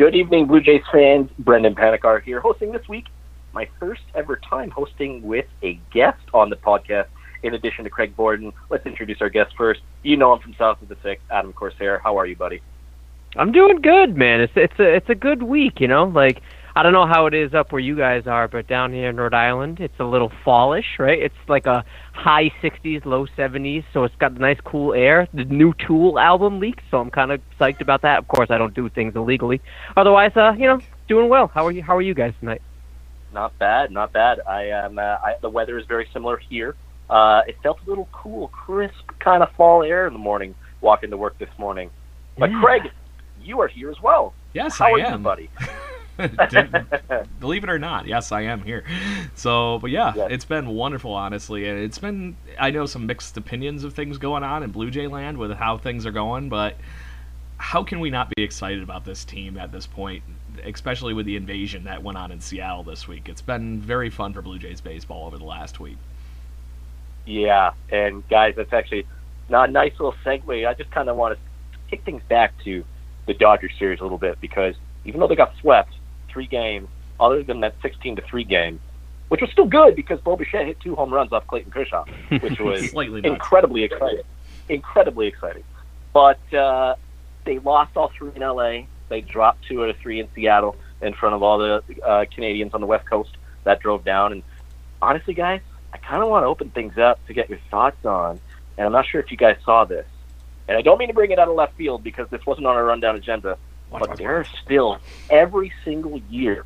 Good evening, Blue Jays fans. Brendan Panikar here, hosting this week my first ever time hosting with a guest on the podcast. In addition to Craig Borden, let's introduce our guest first. You know him from South of the Six, Adam Corsair. How are you, buddy? I'm doing good, man. It's it's a it's a good week, you know. Like I don't know how it is up where you guys are, but down here in Rhode Island, it's a little fallish, right? It's like a high 60s, low 70s, so it's got the nice cool air. The new Tool album leaked, so I'm kind of psyched about that. Of course, I don't do things illegally. Otherwise, uh, you know, doing well. How are you? How are you guys tonight? Not bad, not bad. I am. Uh, I, the weather is very similar here. Uh, it felt a little cool, crisp, kind of fall air in the morning walking to work this morning. But Yeah. Craig, you are here as well. Yes, How I are am. you, buddy? Believe it or not, yes, I am here. So, but yeah, Yeah. it's been wonderful, honestly, and it's been. I know some mixed opinions of things going on in Blue Jay Land with how things are going, but how can we not be excited about this team at this point, especially with the invasion that went on in Seattle this week? It's been very fun for Blue Jays baseball over the last week. Yeah, and guys, that's actually not a nice little segue. I just kind of want to kick things back to the Dodgers series a little bit because even though they got swept three games, other than that 16 to three game, which was still good because Bo Bichette hit two home runs off Clayton Kershaw, which was nuts. incredibly exciting, incredibly exciting. But uh, they lost all three in LA. They dropped two out of three in Seattle in front of all the uh, Canadians on the West Coast. That drove down. And honestly, guys, I kind of want to open things up to get your thoughts on. And I'm not sure if you guys saw this. And I don't mean to bring it out of left field because this wasn't on our rundown agenda. But there are still every single year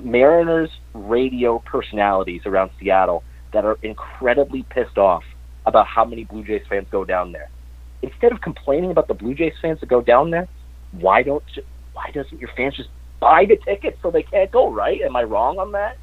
Mariners radio personalities around Seattle that are incredibly pissed off about how many Blue Jays fans go down there. Instead of complaining about the Blue Jays fans that go down there, why don't you, why doesn't your fans just buy the tickets so they can't go? Right? Am I wrong on that?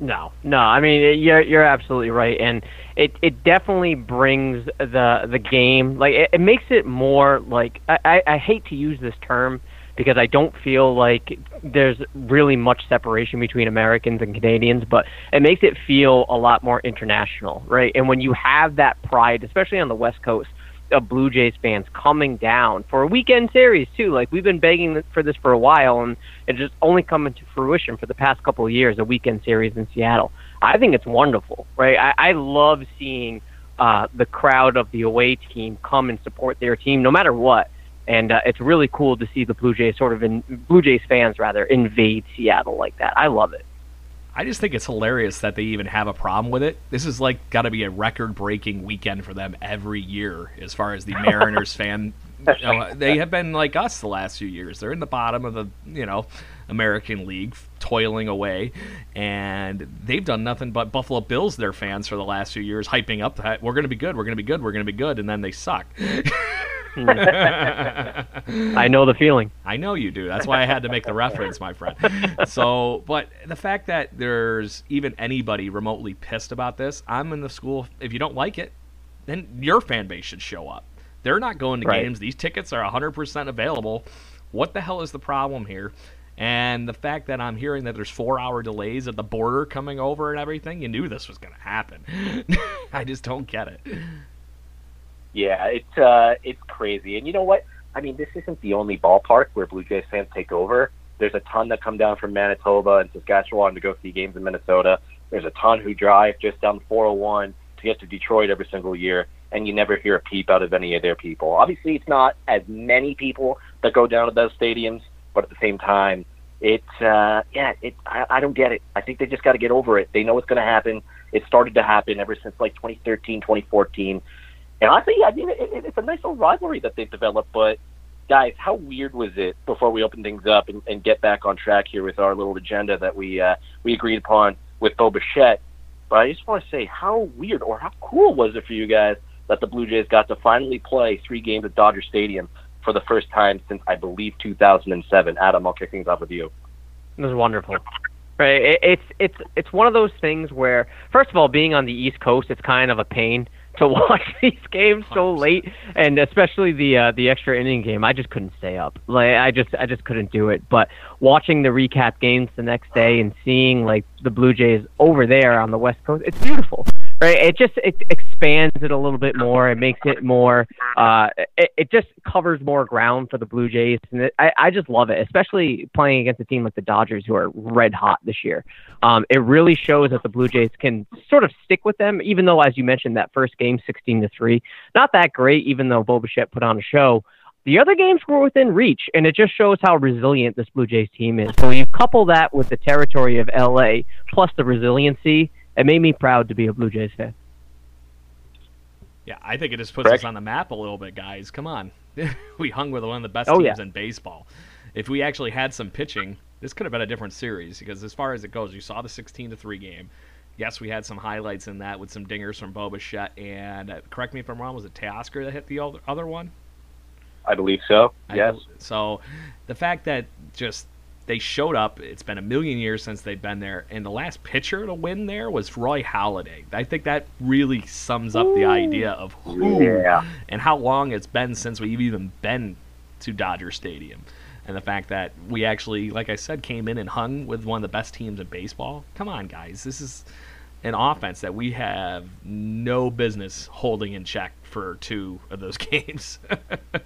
No, no. I mean, you're you're absolutely right, and it it definitely brings the the game like it, it makes it more like I, I I hate to use this term because I don't feel like there's really much separation between Americans and Canadians, but it makes it feel a lot more international, right? And when you have that pride, especially on the West Coast, of Blue Jays fans coming down for a weekend series too. Like we've been begging for this for a while, and it's just only coming to fruition for the past couple of years. A weekend series in Seattle. I think it's wonderful, right? I, I love seeing uh, the crowd of the away team come and support their team, no matter what. And uh, it's really cool to see the Blue Jays sort of in Blue Jays fans rather invade Seattle like that. I love it. I just think it's hilarious that they even have a problem with it. This is like got to be a record-breaking weekend for them every year, as far as the Mariners fan. You know, they have been like us the last few years. They're in the bottom of the you know American League, toiling away, and they've done nothing but Buffalo Bills their fans for the last few years, hyping up that we're going to be good, we're going to be good, we're going to be good, and then they suck. I know the feeling. I know you do. That's why I had to make the reference, my friend. So, but the fact that there's even anybody remotely pissed about this, I'm in the school. If you don't like it, then your fan base should show up. They're not going to Right. games. These tickets are 100% available. What the hell is the problem here? And the fact that I'm hearing that there's four hour delays at the border coming over and everything, you knew this was going to happen. I just don't get it. Yeah, it's uh, it's crazy. And you know what? I mean, this isn't the only ballpark where Blue Jays fans take over. There's a ton that come down from Manitoba and Saskatchewan to go see games in Minnesota. There's a ton who drive just down 401 to get to Detroit every single year, and you never hear a peep out of any of their people. Obviously, it's not as many people that go down to those stadiums, but at the same time, it's uh, yeah, it. I, I don't get it. I think they just got to get over it. They know it's going to happen. It started to happen ever since like 2013, 2014. And i honestly, I mean, it, it, it's a nice little rivalry that they've developed, but guys, how weird was it before we open things up and, and get back on track here with our little agenda that we uh, we agreed upon with Bo Bichette? But I just want to say how weird or how cool was it for you guys that the Blue Jays got to finally play three games at Dodger Stadium for the first time since I believe 2007. Adam, I'll kick things off with you. It was wonderful. Right. It, it's it's it's one of those things where, first of all, being on the East Coast, it's kind of a pain to watch these games so late, and especially the uh, the extra inning game. I just couldn't stay up. Like I just I just couldn't do it. But watching the recap games the next day and seeing like the Blue Jays over there on the West Coast, it's beautiful right? It just it expands it a little bit more. It makes it more. Uh, it, it just covers more ground for the Blue Jays, and it, I I just love it, especially playing against a team like the Dodgers who are red hot this year. Um, it really shows that the Blue Jays can sort of stick with them, even though, as you mentioned, that first game, sixteen to three, not that great. Even though Bo Bichette put on a show. The other games were within reach, and it just shows how resilient this Blue Jays team is. So you couple that with the territory of LA, plus the resiliency, it made me proud to be a Blue Jays fan. Yeah, I think it just puts Correct. us on the map a little bit, guys. Come on. we hung with one of the best oh, teams yeah. in baseball. If we actually had some pitching, this could have been a different series because as far as it goes, you saw the 16 to 3 game. Yes, we had some highlights in that with some dingers from Bo Bichette and uh, correct me if I'm wrong, was it Teoscar that hit the other one? I believe so. I yes. so the fact that just they showed up. It's been a million years since they've been there, and the last pitcher to win there was Roy Halladay. I think that really sums up Ooh. the idea of who yeah. and how long it's been since we've even been to Dodger Stadium. And the fact that we actually, like I said, came in and hung with one of the best teams in baseball. Come on, guys. This is an offense that we have no business holding in check for two of those games.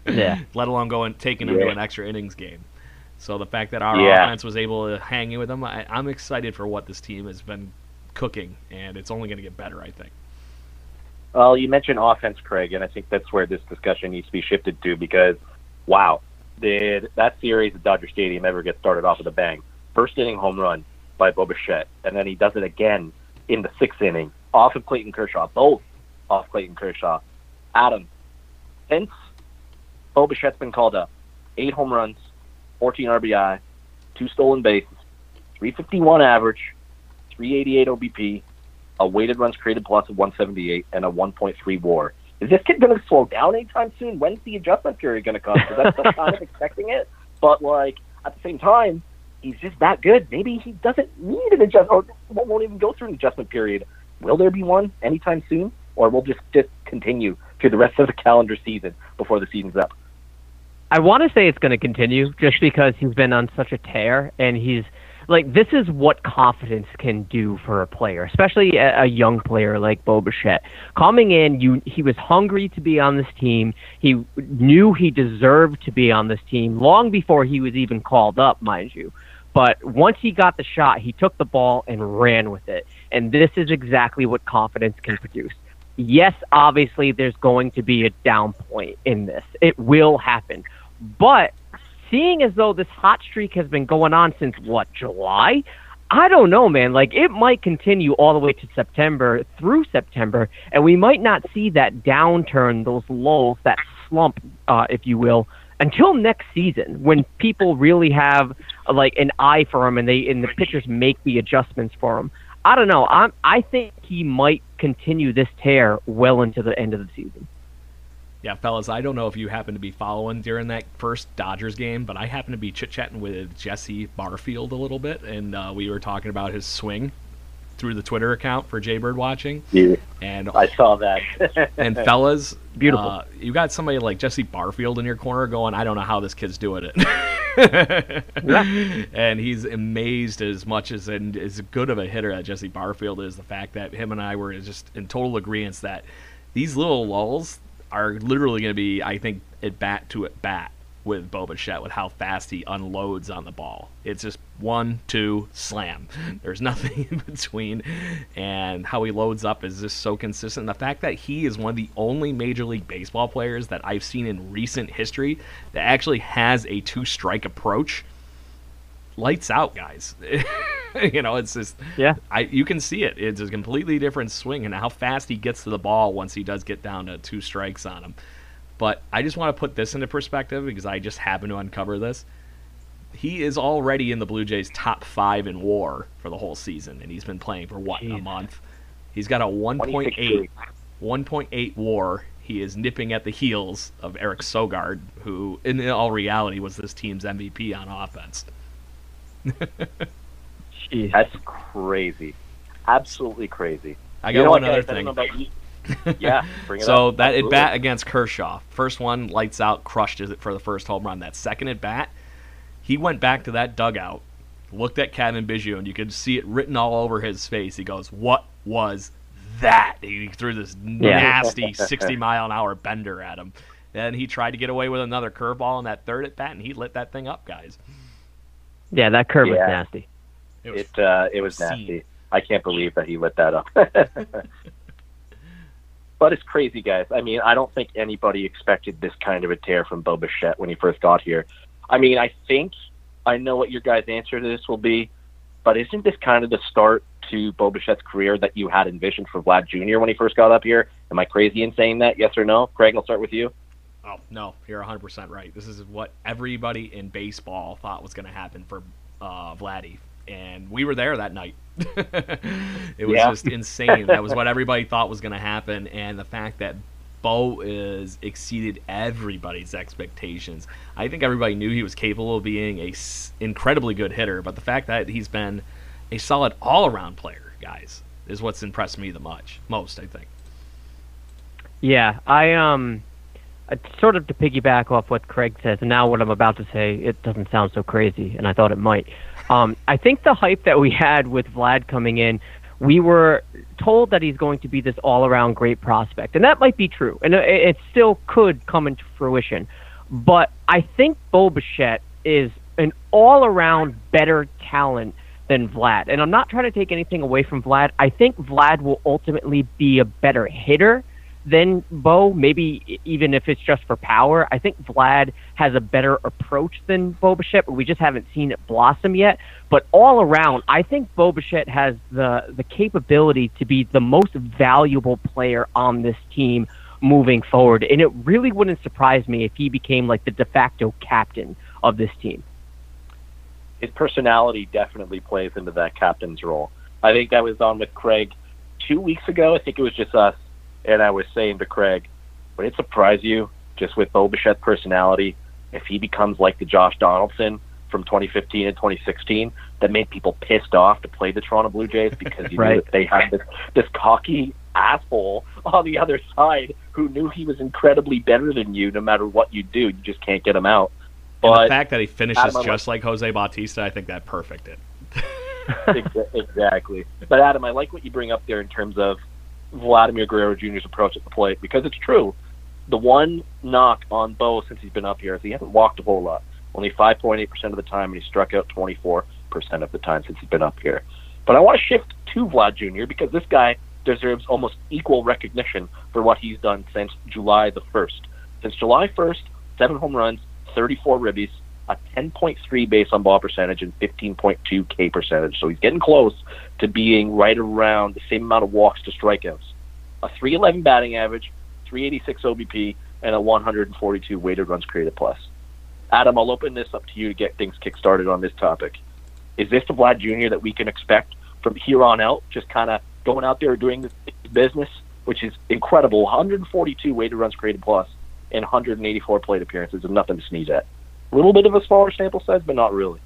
yeah. Let alone going taking them yeah. to an extra innings game. So the fact that our yeah. offense was able to hang in with them, I, I'm excited for what this team has been cooking, and it's only going to get better, I think. Well, you mentioned offense, Craig, and I think that's where this discussion needs to be shifted to because, wow, did that series at Dodger Stadium ever get started off with a bang? First inning home run by Bo Bichette, and then he does it again in the sixth inning off of Clayton Kershaw, both off Clayton Kershaw. Adam, since Bo Bichette's been called up, eight home runs, 14 RBI, two stolen bases, 351 average, 388 OBP, a weighted runs created plus of 178, and a 1.3 WAR. Is this kid going to slow down anytime soon? When's the adjustment period going to come? Because that's kind of expecting it. But like at the same time, he's just that good. Maybe he doesn't need an adjustment, or won't even go through an adjustment period. Will there be one anytime soon, or we'll just just continue through the rest of the calendar season before the season's up? I want to say it's going to continue just because he's been on such a tear and he's like this is what confidence can do for a player, especially a, a young player like Bo Bichette. Coming in, you he was hungry to be on this team. He knew he deserved to be on this team long before he was even called up, mind you. But once he got the shot, he took the ball and ran with it. And this is exactly what confidence can produce yes, obviously there's going to be a down point in this. It will happen. But seeing as though this hot streak has been going on since what, July? I don't know, man. Like it might continue all the way to September through September, and we might not see that downturn, those lulls, that slump, uh, if you will, until next season when people really have like an eye for him and they and the pitchers make the adjustments for him. I don't know. I'm I think he might continue this tear well into the end of the season. Yeah, fellas, I don't know if you happen to be following during that first Dodgers game, but I happened to be chit chatting with Jesse Barfield a little bit, and uh, we were talking about his swing through the Twitter account for Jaybird watching. Yeah, and I saw that. and fellas, beautiful. Uh, you got somebody like Jesse Barfield in your corner going, I don't know how this kid's doing it. And he's amazed as much as and as good of a hitter that Jesse Barfield is. The fact that him and I were just in total agreement that these little lulls are literally going to be, I think, at bat to at bat with Bo Bichette with how fast he unloads on the ball. It's just one, two, slam. There's nothing in between. And how he loads up is just so consistent. The fact that he is one of the only Major League Baseball players that I've seen in recent history that actually has a two strike approach lights out, guys. you know, it's just yeah. I you can see it. It's a completely different swing and how fast he gets to the ball once he does get down to two strikes on him. But I just want to put this into perspective because I just happened to uncover this. He is already in the Blue Jays' top five in WAR for the whole season, and he's been playing for what Jeez. a month. He's got a 1.8 1.8 WAR. He is nipping at the heels of Eric Sogard, who, in all reality, was this team's MVP on offense. Jeez. That's crazy. Absolutely crazy. I You got know one other guys? I don't thing. about you. Yeah, bring it So up. that at bat against Kershaw, first one lights out, crushed it for the first home run. That second at bat, he went back to that dugout, looked at Cavan Biggio, and you could see it written all over his face. He goes, "What was that?" He threw this nasty sixty mile an hour bender at him. Then he tried to get away with another curveball in that third at bat, and he lit that thing up, guys. Yeah, that curve was nasty. It was It uh, it was nasty. I can't believe that he lit that up. but it's crazy, guys. I mean, I don't think anybody expected this kind of a tear from Bo Bichette when he first got here. I mean, I think I know what your guys' answer to this will be, but isn't this kind of the start to Bo Bichette's career that you had envisioned for Vlad Jr. when he first got up here? Am I crazy in saying that? Yes or no? Craig, I'll start with you. Oh no, you're 100 percent right. This is what everybody in baseball thought was going to happen for uh, Vladdy, and we were there that night. it was Yeah. just insane. that was what everybody thought was going to happen, and the fact that Bo is exceeded everybody's expectations. I think everybody knew he was capable of being a s- incredibly good hitter, but the fact that he's been a solid all-around player, guys, is what's impressed me the much most. I think. Yeah, I um, sort of to piggyback off what Craig says, and now what I'm about to say, it doesn't sound so crazy, and I thought it might. Um, I think the hype that we had with Vlad coming in, we were told that he's going to be this all-around great prospect, and that might be true, and it, still could come into fruition. But I think Bo Bichette is an all-around better talent than Vlad, and I'm not trying to take anything away from Vlad. I think Vlad will ultimately be a better hitter than Bo, maybe even if it's just for power. I think Vlad has a better approach than Bo Bichette, but we just haven't seen it blossom yet. But all around, I think Bo Bichette has the, the capability to be the most valuable player on this team moving forward. And it really wouldn't surprise me if he became like the de facto captain of this team. his personality definitely plays into that captain's role. I think I was on with Craig two weeks ago. I think it was just us, and I was saying to Craig, would it surprise you just with Bo Bichette's personality if he becomes like the Josh Donaldson from 2015 and 2016 that made people pissed off to play the Toronto Blue Jays because you Right. knew that they had this this cocky asshole on the other side who knew he was incredibly better than you no matter what you do. You just can't get him out. And But the fact that he finishes just like Jose Bautista, I think that perfect it. Exactly. But Adam, I like what you bring up there in terms of Vladimir Guerrero Jr.'s approach at the plate because it's true. The one knock on Bo since he's been up here is he hasn't walked a whole lot. Only 5.8% of the time, and he struck out 24% of the time since he's been up here. But I want to shift to Vlad Jr. because this guy deserves almost equal recognition for what he's done since July the 1st. Since July 1st, seven home runs, 34 ribbies, a 10.3 base on ball percentage, and 15.2 K percentage. So he's getting close to being right around the same amount of walks to strikeouts. A 311 batting average, 386 OBP, and a 142 weighted runs created plus. Adam, I'll open this up to you to get things kick-started on this topic. Is this the Vlad Jr. that we can expect from here on out? Just kind of going out there doing this business, which is incredible. 142 weighted runs created plus and 184 plate appearances is nothing to sneeze at. A little bit of a smaller sample size, but not really.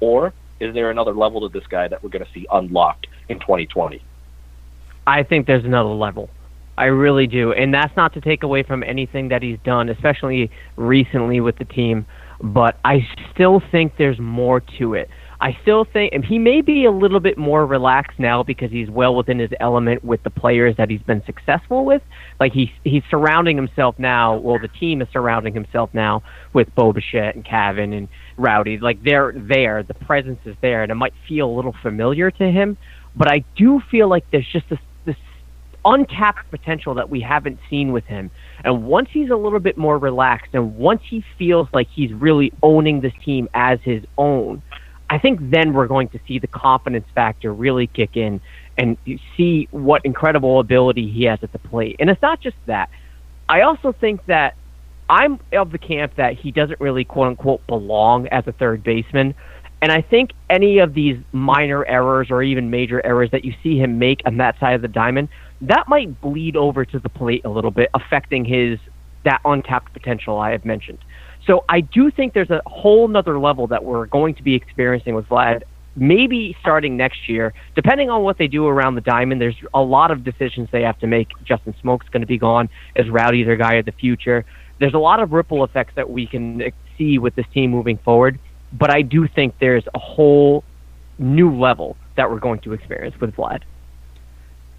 Or is there another level to this guy that we're going to see unlocked in 2020? I think there's another level. I really do. And that's not to take away from anything that he's done, especially recently with the team. But I still think there's more to it. I still think, and he may be a little bit more relaxed now because he's well within his element with the players that he's been successful with. Like he's he's surrounding himself now. Well, the team is surrounding himself now with Bo Bichette and Cavan and Rowdy. Like they're there. The presence is there, and it might feel a little familiar to him. But I do feel like there's just this untapped potential that we haven't seen with him. And once he's a little bit more relaxed and once he feels like he's really owning this team as his own, I think then we're going to see the confidence factor really kick in and see what incredible ability he has at the plate. And it's not just that. I also think that I'm of the camp that he doesn't really quote unquote belong as a third baseman. And I think any of these minor errors or even major errors that you see him make on that side of the diamond, that might bleed over to the plate a little bit, affecting his that untapped potential I have mentioned. So I do think there's a whole nother level that we're going to be experiencing with Vlad maybe starting next year, depending on what they do around the diamond, there's a lot of decisions they have to make. Justin Smoak's going to be gone. Is Rowdy their guy of the future? There's a lot of ripple effects that we can see with this team moving forward. But I do think there's a whole new level that we're going to experience with Vlad.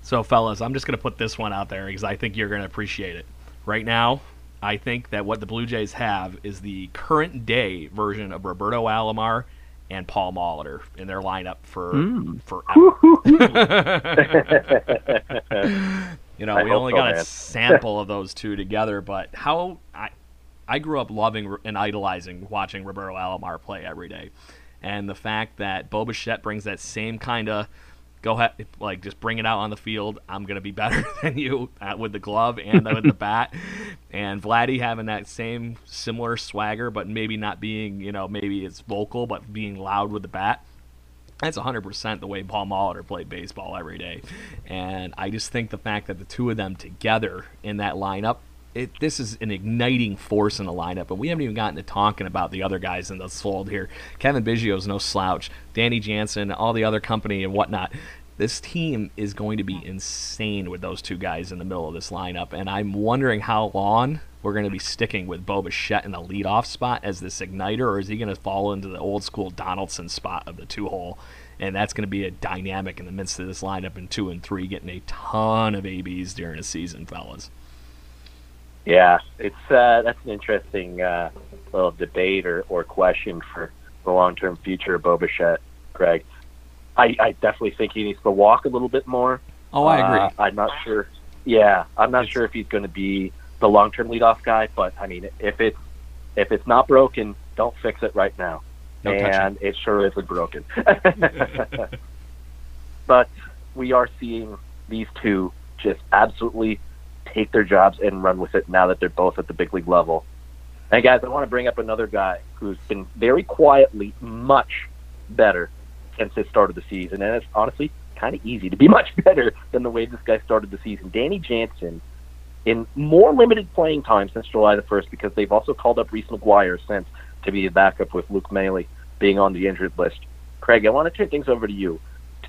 So, fellas, I'm just going to put this one out there because I think you're going to appreciate it. Right now, I think that what the Blue Jays have is the current day version of Roberto Alomar and Paul Molitor in their lineup for Mm. forever. you know, I we only so, got a sample of those two together, but how I I grew up loving and idolizing watching Roberto Alomar play every day, and the fact that Bo Bichette brings that same kind of go ahead, like just bring it out on the field. I'm gonna be better than you with the glove and with the bat. And Vladdy having that same similar swagger, but maybe not being, you know, maybe it's vocal, but being loud with the bat. That's 100% the way Paul Molitor played baseball every day. And I just think the fact that the two of them together in that lineup, it, this is an igniting force in the lineup. And we haven't even gotten to talking about the other guys in the fold here. Cavan Biggio's no slouch. Danny Jansen, all the other company and whatnot. This team is going to be insane with those two guys in the middle of this lineup. And I'm wondering how long we're going to be sticking with Bo Bichette in the leadoff spot as this igniter, or is he going to fall into the old school Donaldson spot of the two hole? And that's going to be a dynamic in the midst of this lineup in two and three, getting a ton of ABs during the season, fellas. Yeah, it's uh, that's an interesting uh, little debate or, or question for the long term future of Bo Bichette, Greg. I, I definitely think he needs to walk a little bit more. Oh, I agree. Uh, I'm not sure. Yeah, I'm not sure if he's going to be the long term leadoff guy, but I mean, if it's if it's not broken, don't fix it right now. No and it sure isn't broken. but we are seeing these two just absolutely take their jobs and run with it now that they're both at the big league level. And guys, I want to bring up another guy who's been very quietly much better since the start of the season, and it's honestly kind of easy to be much better than the way this guy started the season. Danny Jansen, in more limited playing time since July the first, because they've also called up Reese McGuire since to be a backup with Luke Maile being on the injured list. Craig, I want to turn things over to you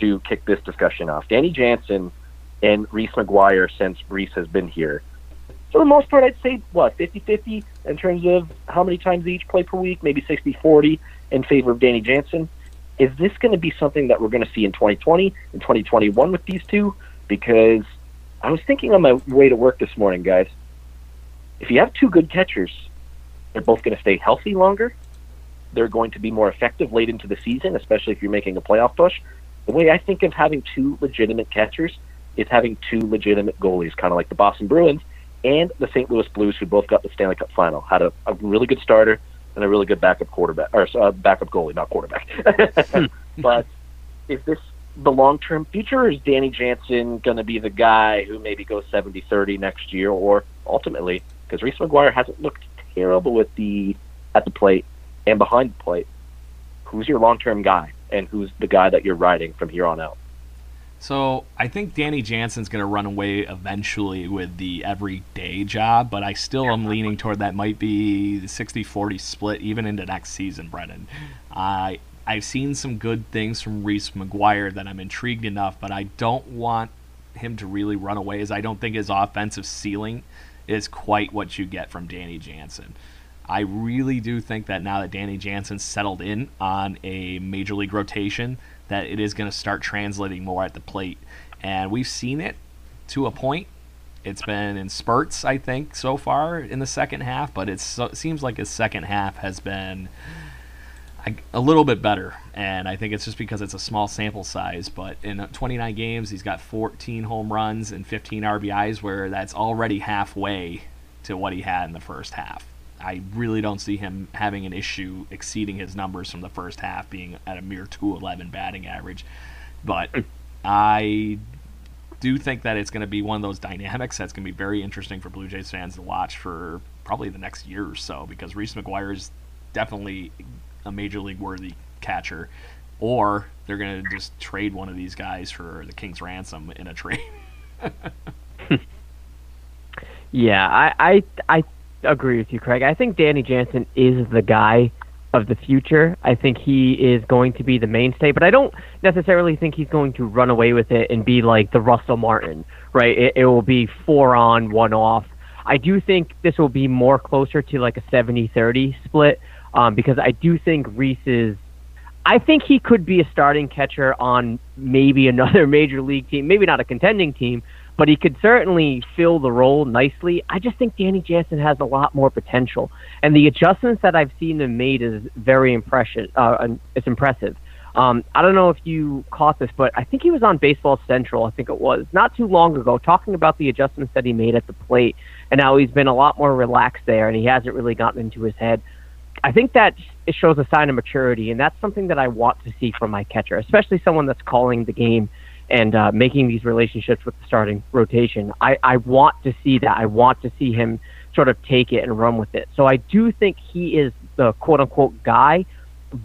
to kick this discussion off. Danny Jansen and Reese McGuire since Reese has been here. For the most part, I'd say, what, 50 50 in terms of how many times they each play per week, maybe 60 40 in favor of Danny Jansen. Is this going to be something that we're going to see in 2020 and 2021 with these two? Because I was thinking on my way to work this morning, guys, if you have two good catchers, they're both going to stay healthy longer. They're going to be more effective late into the season, especially if you're making a playoff push. The way I think of having two legitimate catchers is having two legitimate goalies, kind of like the Boston Bruins and the St. Louis Blues, who both got the Stanley Cup final. Had a, a really good starter and a really good backup quarterback, or uh, backup goalie, not quarterback. but is this the long term future, or is Danny Jansen going to be the guy who maybe goes 70 30 next year, or ultimately, because Reese McGuire hasn't looked terrible with the at the plate and behind the plate, who's your long term guy, and who's the guy that you're riding from here on out? So I think Danny Jansen's going to run away eventually with the everyday job, but I still am leaning toward that might be the 60-40 split even into next season, Brennan. I I've seen some good things from Reese McGuire that I'm intrigued enough, but I don't want him to really run away as I don't think his offensive ceiling is quite what you get from Danny Jansen. I really do think that now that Danny Jansen's settled in on a major league rotation, that it is going to start translating more at the plate. And we've seen it to a point. It's been in spurts, I think, so far in the second half, but it seems like his second half has been a, a little bit better. And I think it's just because it's a small sample size. But in 29 games, he's got 14 home runs and 15 RBIs, where that's already halfway to what he had in the first half. I really don't see him having an issue exceeding his numbers from the first half, being at a mere 211 batting average. But I do think that it's going to be one of those dynamics that's going to be very interesting for Blue Jays fans to watch for probably the next year or so because Reese McGuire is definitely a major league worthy catcher, or they're going to just trade one of these guys for the King's ransom in a trade. yeah, I, I I agree with you, Craig. I think Danny Jansen is the guy of the future. I think he is going to be the mainstay, but I don't necessarily think he's going to run away with it and be like the Russell Martin, right? It, it will be four on, one off. I do think this will be more closer to like a 70-30 split um, because I do think Reese is. I think he could be a starting catcher on maybe another major league team, maybe not a contending team, but he could certainly fill the role nicely. I just think Danny Jansen has a lot more potential, and the adjustments that I've seen him made is very impressive. Uh, it's impressive. Um, I don't know if you caught this, but I think he was on Baseball Central. I think it was not too long ago, talking about the adjustments that he made at the plate, and how he's been a lot more relaxed there, and he hasn't really gotten into his head. I think that it shows a sign of maturity, and that's something that I want to see from my catcher, especially someone that's calling the game and uh, making these relationships with the starting rotation. I, I want to see that. I want to see him sort of take it and run with it. So I do think he is the quote unquote guy,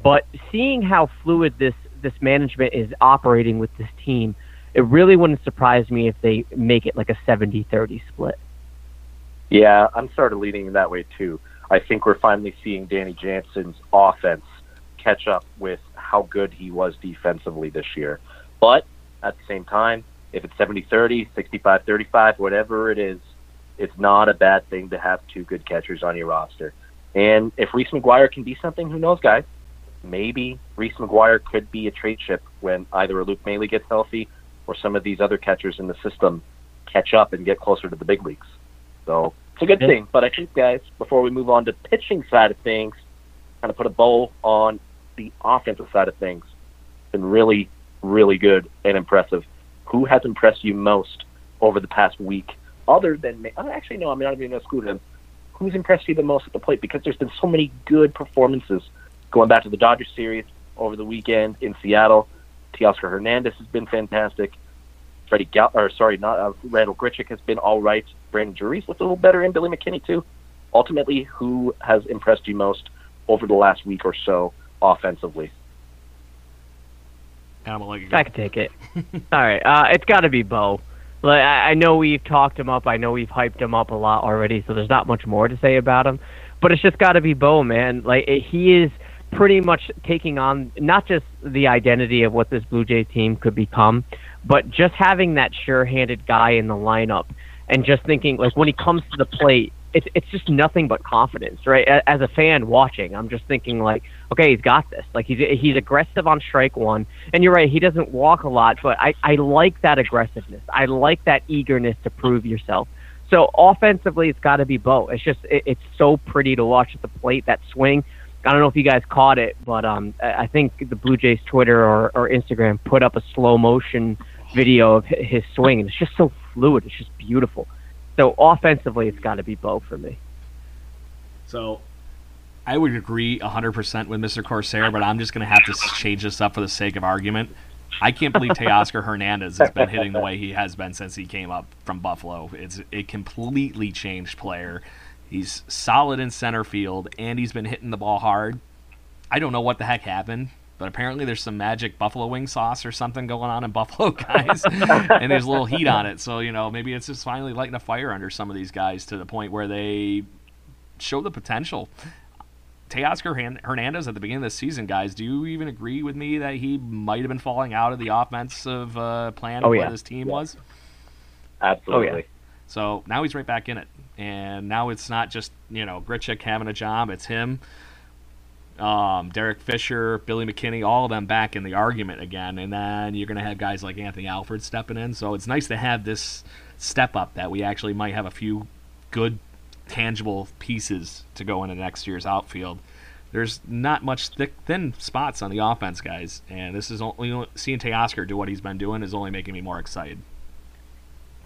but seeing how fluid this this management is operating with this team, it really wouldn't surprise me if they make it like a 70-30 split. Yeah, I'm sort of leaning that way too. I think we're finally seeing Danny Jansen's offense catch up with how good he was defensively this year. But at the same time, if it's 70 30, 65 35, whatever it is, it's not a bad thing to have two good catchers on your roster. And if Reese McGuire can be something, who knows, guys? Maybe Reese McGuire could be a trade chip when either a Luke Maile gets healthy or some of these other catchers in the system catch up and get closer to the big leagues. So it's a good thing. But I think, guys, before we move on to pitching side of things, kind of put a bow on the offensive side of things. Been really really good and impressive. Who has impressed you most over the past week, other than me? Oh, actually, no, I'm not even going to exclude him. Who's impressed you the most at the plate? Because there's been so many good performances going back to the Dodgers series over the weekend in Seattle. Teoscar Hernandez has been fantastic. Freddie Gal- or sorry, not uh, Randal Grichuk has been all right. Brandon Drury's looked a little better, and Billy McKinney too. Ultimately, who has impressed you most over the last week or so offensively? I'm gonna let you go. I can take it. All right, uh, it's got to be Bo. Like, I, I know we've talked him up. I know we've hyped him up a lot already, so there's not much more to say about him. But it's just got to be Bo, man. Like he is pretty much taking on not just the identity of what this Blue Jays team could become, but just having that sure-handed guy in the lineup and just thinking like when he comes to the plate, it's it's just nothing but confidence, right? As a fan watching, I'm just thinking like, okay, he's got this. Like he's he's aggressive on strike one, and you're right, he doesn't walk a lot, but I I like that aggressiveness. I like that eagerness to prove yourself. So offensively, it's got to be Bo. It's just it, it's so pretty to watch at the plate that swing. I don't know if you guys caught it, but um, I think the Blue Jays Twitter or, or Instagram put up a slow motion video of his swing, and it's just so fluid. It's just beautiful. So offensively, it's got to be Bo for me. So I would agree 100% with Mr. Corsair, but I'm just going to have to change this up for the sake of argument. I can't believe Teoscar Hernandez has been hitting the way he has been since he came up from Buffalo. It's a completely changed player. He's solid in center field, and he's been hitting the ball hard. I don't know what the heck happened. But apparently there's some magic buffalo wing sauce or something going on in Buffalo, guys, and there's a little heat on it. So you know maybe it's just finally lighting a fire under some of these guys to the point where they show the potential. Teoscar Hernandez at the beginning of the season, guys, do you even agree with me that he might have been falling out of the offensive uh, plan oh, of yeah. what his team yeah. was? Absolutely. Oh, yeah. So now he's right back in it, and now it's not just you know Grichuk having a job; it's him um, Derek Fisher, Billy McKinney, all of them back in the argument again. And then you're going to have guys like Anthony Alford stepping in. So it's nice to have this step up that we actually might have a few good, tangible pieces to go into next year's outfield. There's not much thick, thin spots on the offense, guys. And this is only seeing Teoscar do what he's been doing is only making me more excited.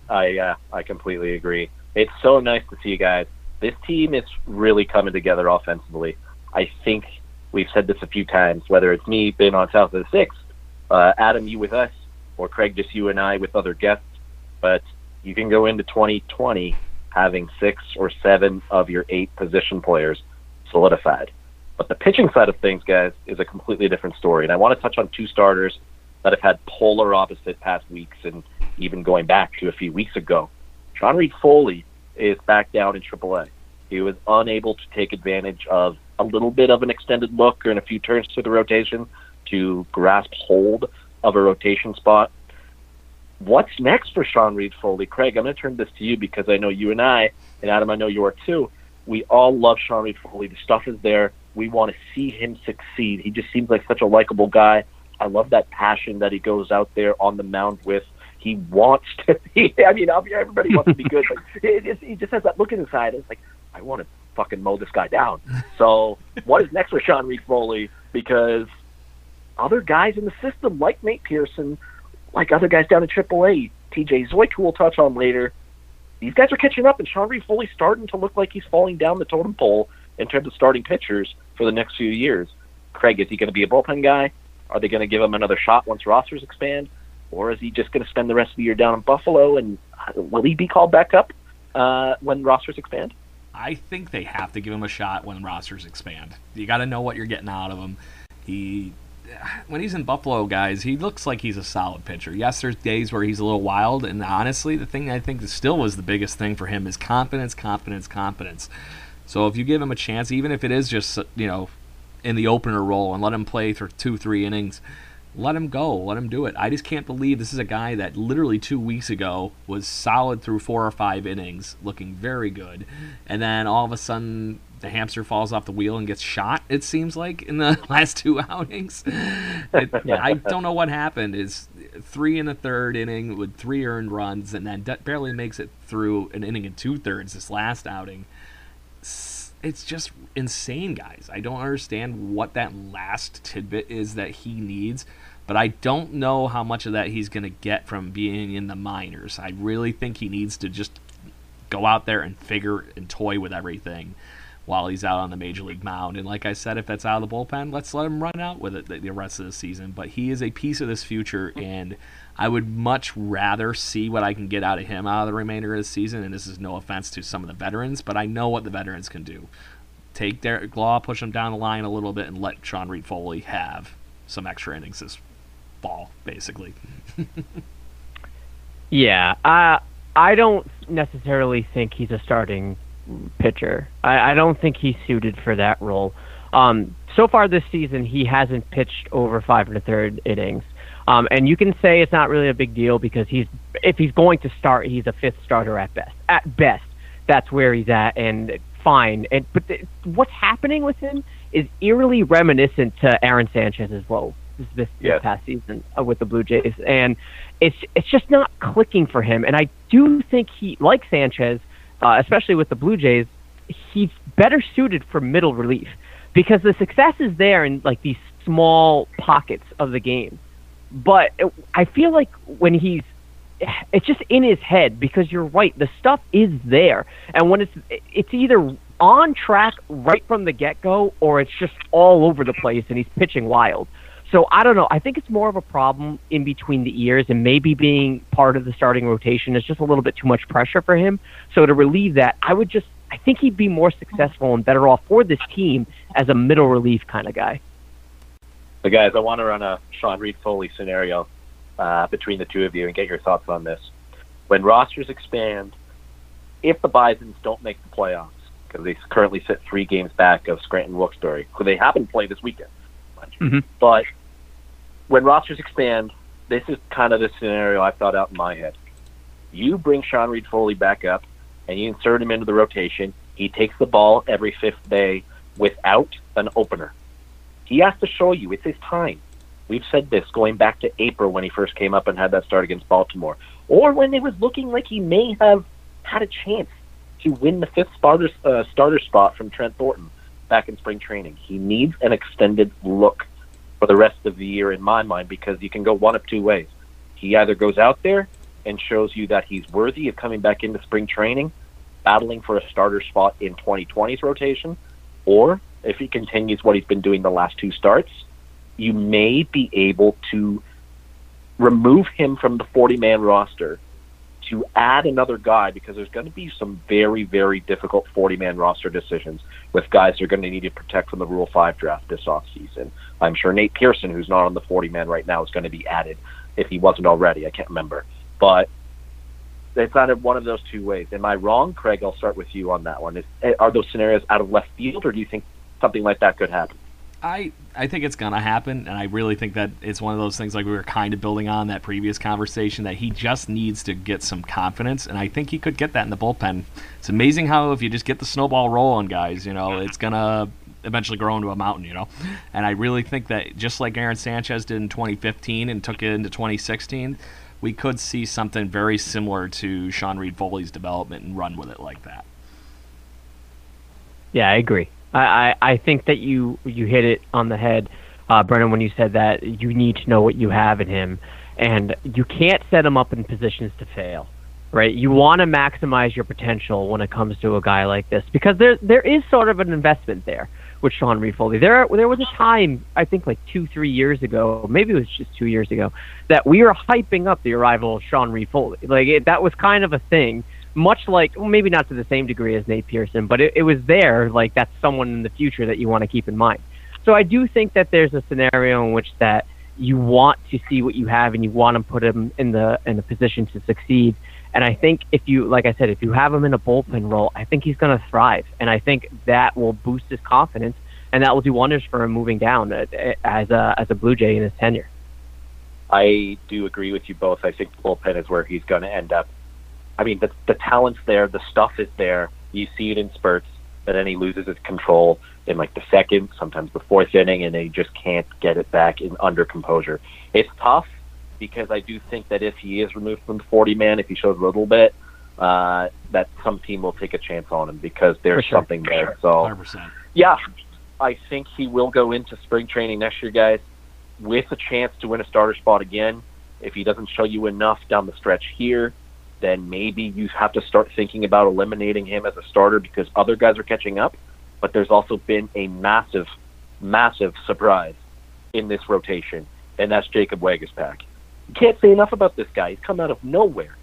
I uh, I completely agree. It's so nice to see you guys. This team is really coming together offensively. I think we've said this a few times, whether it's me being on South of the Six, uh, Adam, you with us, or Craig, just you and I with other guests. but you can go into 2020 having six or seven of your eight position players solidified. But the pitching side of things, guys, is a completely different story. And I want to touch on two starters that have had polar opposite past weeks and even going back to a few weeks ago. Sean Reid Foley is back down in AAA. He was unable to take advantage of a little bit of an extended look and a few turns to the rotation to grasp hold of a rotation spot. What's next for Sean Reid Foley? Craig, I'm going to turn this to you because I know you and I, and Adam, I know you are too. We all love Sean Reid Foley. The stuff is there. We want to see him succeed. He just seems like such a likable guy. I love that passion that he goes out there on the mound with. He wants to be. I mean, everybody wants to be good, but he just has that look in his eye. It's like I want to fucking mow this guy down. So, what is next for Sean Reid Foley? Because other guys in the system, like Nate Pearson, like other guys down in AAA, TJ Zeuch, who we'll touch on later, these guys are catching up, and Sean Reid Foley's starting to look like he's falling down the totem pole in terms of starting pitchers for the next few years. Craig, is he going to be a bullpen guy? Are they going to give him another shot once rosters expand? Or is he just going to spend the rest of the year down in Buffalo? And uh, will he be called back up uh, when rosters expand? I think they have to give him a shot when rosters expand. You got to know what you're getting out of him. He when he's in Buffalo, guys, he looks like he's a solid pitcher. Yes, there's days where he's a little wild, and honestly, the thing I think still was the biggest thing for him is confidence, confidence, confidence. So if you give him a chance, even if it is just you know in the opener role and let him play for two, three innings, let him go. Let him do it. I just can't believe this is a guy that literally two weeks ago was solid through four or five innings, looking very good, and then all of a sudden the hamster falls off the wheel and gets shot. It seems like in the last two outings. It. I don't know what happened. Is three in the third inning with three earned runs, and then barely makes it through an inning and two thirds this last outing it's just insane, guys. I don't understand what that last tidbit is that he needs, but I don't know how much of that he's going to get from being in the minors. I really think he needs to just go out there and figure and toy with everything while he's out on the major league mound. And like I said, if that's out of the bullpen, let's let him run out with it the rest of the season. But he is a piece of this future, mm-hmm. and I would much rather see what I can get out of him out of the remainder of the season. And this is no offense to some of the veterans, but I know what the veterans can do. Take Derek Law, push him down the line a little bit, and let Sean Reid Foley have some extra innings this fall, basically. yeah, I I don't necessarily think he's a starting pitcher. I, I don't think he's suited for that role. Um, so far this season, he hasn't pitched over five and a third innings. Um, and you can say it's not really a big deal because he's if he's going to start, he's a fifth starter at best. At best, that's where he's at, and fine. And but the, what's happening with him is eerily reminiscent to Aaron Sanchez as well. This, this, yes. past season uh, with the Blue Jays, and it's it's just not clicking for him. And I do think he, like Sanchez, uh, especially with the Blue Jays, he's better suited for middle relief. Because the success is there in like these small pockets of the game. But I feel like when he's it's just in his head because you're right the stuff is there. And when it's it's either on track right from the get-go or it's just all over the place and he's pitching wild so i don't know i think it's more of a problem in between the ears and maybe being part of the starting rotation is just a little bit too much pressure for him so to relieve that i would just i think he'd be more successful and better off for this team as a middle relief kind of guy but guys, I want to run a Sean Reid Foley scenario uh, between the two of you and get your thoughts on this. When rosters expand, if the Bisons don't make the playoffs, because they currently sit three games back of Scranton Wilkes-Barre, who they happen to play this weekend. Mm-hmm. But when rosters expand, this is kind of the scenario I've thought out in my head. You bring Sean Reid Foley back up, and you insert him into the rotation. He takes the ball every fifth day without an opener. He has to show you it's his time. We've said this going back to April when he first came up and had that start against Baltimore, or when it was looking like he may have had a chance to win the fifth starter, uh, starter spot from Trent Thornton back in spring training. He needs an extended look for the rest of the year, in my mind, because you can go one of two ways. He either goes out there and shows you that he's worthy of coming back into spring training, battling for a starter spot in 2020's rotation, or if he continues what he's been doing the last two starts, you may be able to remove him from the 40 man roster to add another guy because there's going to be some very, very difficult 40 man roster decisions with guys they're going to need to protect from the Rule 5 draft this offseason. I'm sure Nate Pearson, who's not on the 40 man right now, is going to be added if he wasn't already. I can't remember. But it's either one of those two ways. Am I wrong, Craig? I'll start with you on that one. Is, are those scenarios out of left field, or do you think something like that could happen? I I think it's gonna happen, and I really think that it's one of those things like we were kind of building on that previous conversation that he just needs to get some confidence, and I think he could get that in the bullpen. It's amazing how if you just get the snowball rolling, guys, you know, it's gonna eventually grow into a mountain, you know. And I really think that just like Aaron Sanchez did in 2015 and took it into 2016, we could see something very similar to Sean Reid-Foley's development and run with it like that. Yeah, I agree. I, I, I think that you you hit it on the head, uh, Brennan, when you said that you need to know what you have in him, and you can't set him up in positions to fail, right? You want to maximize your potential when it comes to a guy like this because there there is sort of an investment there with Sean Reid-Foley. There there was a time I think like two three years ago, maybe it was just two years ago, that we were hyping up the arrival of Sean Reid-Foley. Like it, that was kind of a thing much like well, maybe not to the same degree as Nate Pearson, but it, it was there. Like that's someone in the future that you want to keep in mind. So I do think that there's a scenario in which that you want to see what you have and you want to put him in the in a position to succeed. And I think if you, like I said, if you have him in a bullpen role, I think he's going to thrive, and I think that will boost his confidence, and that will do wonders for him moving down as a as a Blue Jay in his tenure. I do agree with you both. I think the bullpen is where he's going to end up. I mean, the, the talent's there, the stuff is there. You see it in spurts, but then he loses his control in like the second, sometimes the fourth inning, and he just can't get it back in under composure. It's tough because I do think that if he is removed from the 40 man, if he shows a little bit, uh, that some team will take a chance on him because there's sure. something there. So, 100%. yeah, I think he will go into spring training next year, guys, with a chance to win a starter spot again. If he doesn't show you enough down the stretch here, then maybe you have to start thinking about eliminating him as a starter because other guys are catching up. But there's also been a massive, massive surprise in this rotation, and that's Jacob Waguespack. You can't say enough about this guy. He's come out of nowhere.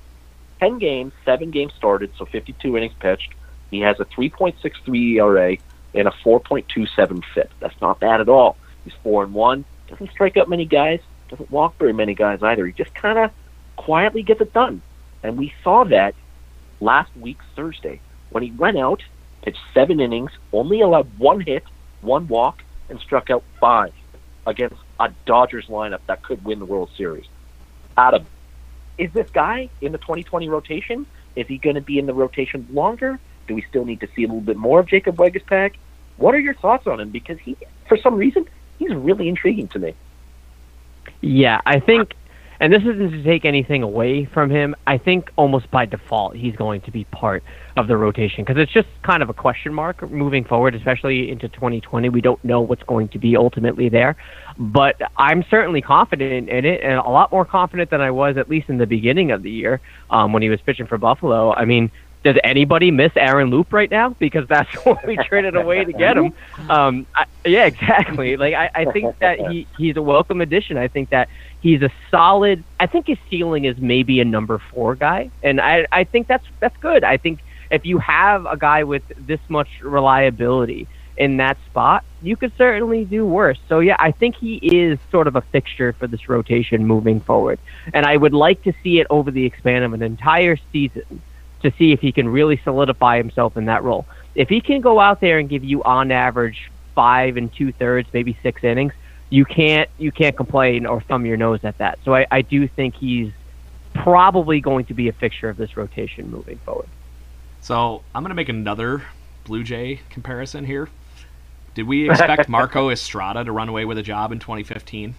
10 games, 7 games started, so 52 innings pitched. He has a 3.63 ERA and a 4.27 FIP. That's not bad at all. He's 4 and 1. Doesn't strike out many guys. Doesn't walk very many guys either. He just kind of quietly gets it done. And we saw that last week, Thursday, when he went out, pitched seven innings, only allowed one hit, one walk, and struck out five against a Dodgers lineup that could win the World Series. Adam, is this guy in the 2020 rotation? Is he going to be in the rotation longer? Do we still need to see a little bit more of Jacob Waguespack? What are your thoughts on him? Because he, for some reason, he's really intriguing to me. Yeah, I think and this isn't to take anything away from him. I think almost by default he's going to be part of the rotation because it's just kind of a question mark moving forward, especially into 2020. We don't know what's going to be ultimately there, but I'm certainly confident in it, and a lot more confident than I was at least in the beginning of the year um, when he was pitching for Buffalo. I mean, does anybody miss Aaron Loup right now? Because that's what we traded away to get him. Um, I, yeah, exactly. Like I, I think that he he's a welcome addition. I think that he's a solid. I think his ceiling is maybe a number four guy, and I I think that's that's good. I think if you have a guy with this much reliability in that spot, you could certainly do worse. So yeah, I think he is sort of a fixture for this rotation moving forward, and I would like to see it over the span of an entire season to see if he can really solidify himself in that role. If he can go out there and give you on average five and two thirds, maybe six innings, you can't you can't complain or thumb your nose at that. So I, I do think he's probably going to be a fixture of this rotation moving forward. So I'm going to make another Blue Jay comparison here. Did we expect Marco Estrada to run away with a job in 2015?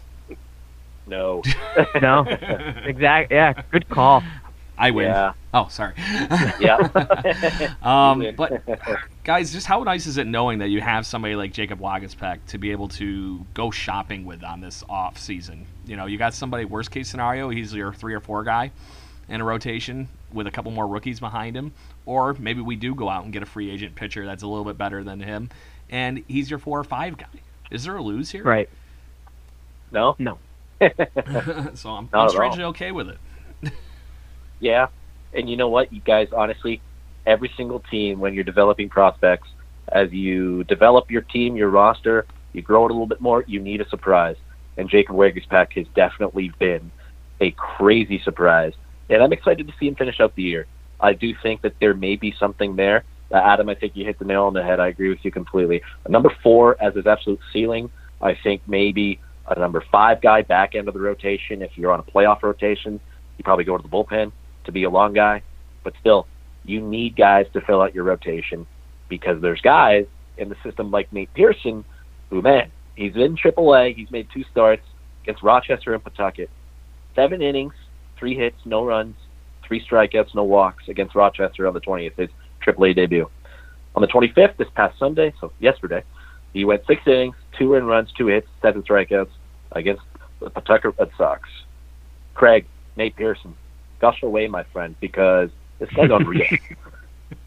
No. no. Exactly. Yeah. Good call. I win. Yeah. Oh, sorry. yeah. um, but guys, just how nice is it knowing that you have somebody like Jacob Waguespack to be able to go shopping with on this off season? You know, you got somebody worst case scenario, he's your three or four guy in a rotation with a couple more rookies behind him, or maybe we do go out and get a free agent pitcher that's a little bit better than him, and he's your four or five guy. Is there a lose here? Right. No. No. so I'm, I'm strangely okay with it. Yeah, And you know what, you guys, honestly, every single team, when you're developing prospects, as you develop your team, your roster, you grow it a little bit more, you need a surprise. And Jacob Waguespack has definitely been a crazy surprise. And I'm excited to see him finish out the year. I do think that there may be something there. Uh, Adam, I think you hit the nail on the head. I agree with you completely. A number four as his absolute ceiling, I think maybe a number five guy back end of the rotation. If you're on a playoff rotation, you probably go to the bullpen to be a long guy. But still, you need guys to fill out your rotation because there's guys in the system like Nate Pearson who, man, he's in AAA. He's made two starts against Rochester and Pawtucket. Seven innings, three hits, no runs, three strikeouts, no walks against Rochester on the 20th, his AAA debut. On the 25th, this past Sunday, so yesterday, he went six innings, two earned runs, two hits, seven strikeouts against the Pawtucket Red Sox. Craig, Nate Pearson, gush away, my friend, because this guy's unreal.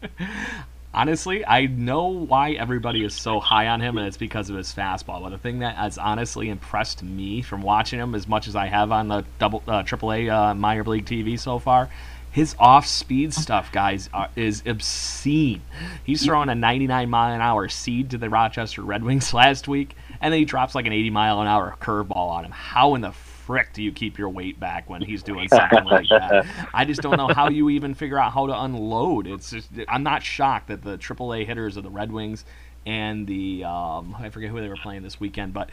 honestly, I know why everybody is so high on him, and it's because of his fastball. But the thing that has honestly impressed me from watching him as much as I have on the double uh, AAA uh, minor league TV so far, his off-speed stuff, guys, uh, is obscene. He's throwing a 99 mile an hour seed to the Rochester Red Wings last week, and then he drops like an 80 mile an hour curveball on him. How in the frick do you keep your weight back when he's doing something like that? I just don't know how you even figure out how to unload. It's just I'm not shocked that the AAA hitters of the Red Wings and the um, I forget who they were playing this weekend, but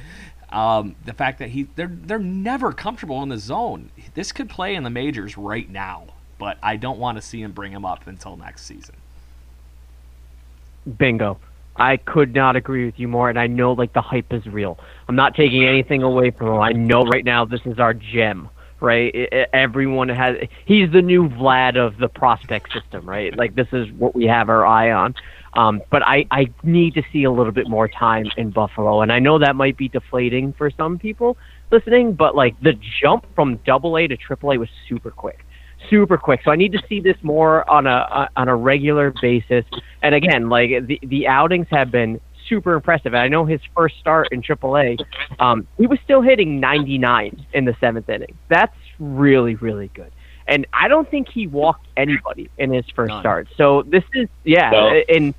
um, the fact that he they're they're never comfortable in the zone. This could play in the majors right now, but I don't want to see him bring him up until next season. Bingo. I could not agree with you more, and I know like the hype is real. I'm not taking anything away from him. I know right now this is our gem, right? It, it, everyone has. He's the new Vlad of the prospect system, right? Like this is what we have our eye on. Um, but I, I need to see a little bit more time in Buffalo, and I know that might be deflating for some people listening, but like the jump from Double A to Triple A was super quick super quick. So I need to see this more on a on a regular basis. And again, like the the outings have been super impressive. I know his first start in AAA, um, he was still hitting 99 in the seventh inning. That's really really good. And I don't think he walked anybody in his first None. start. So this is yeah, no. and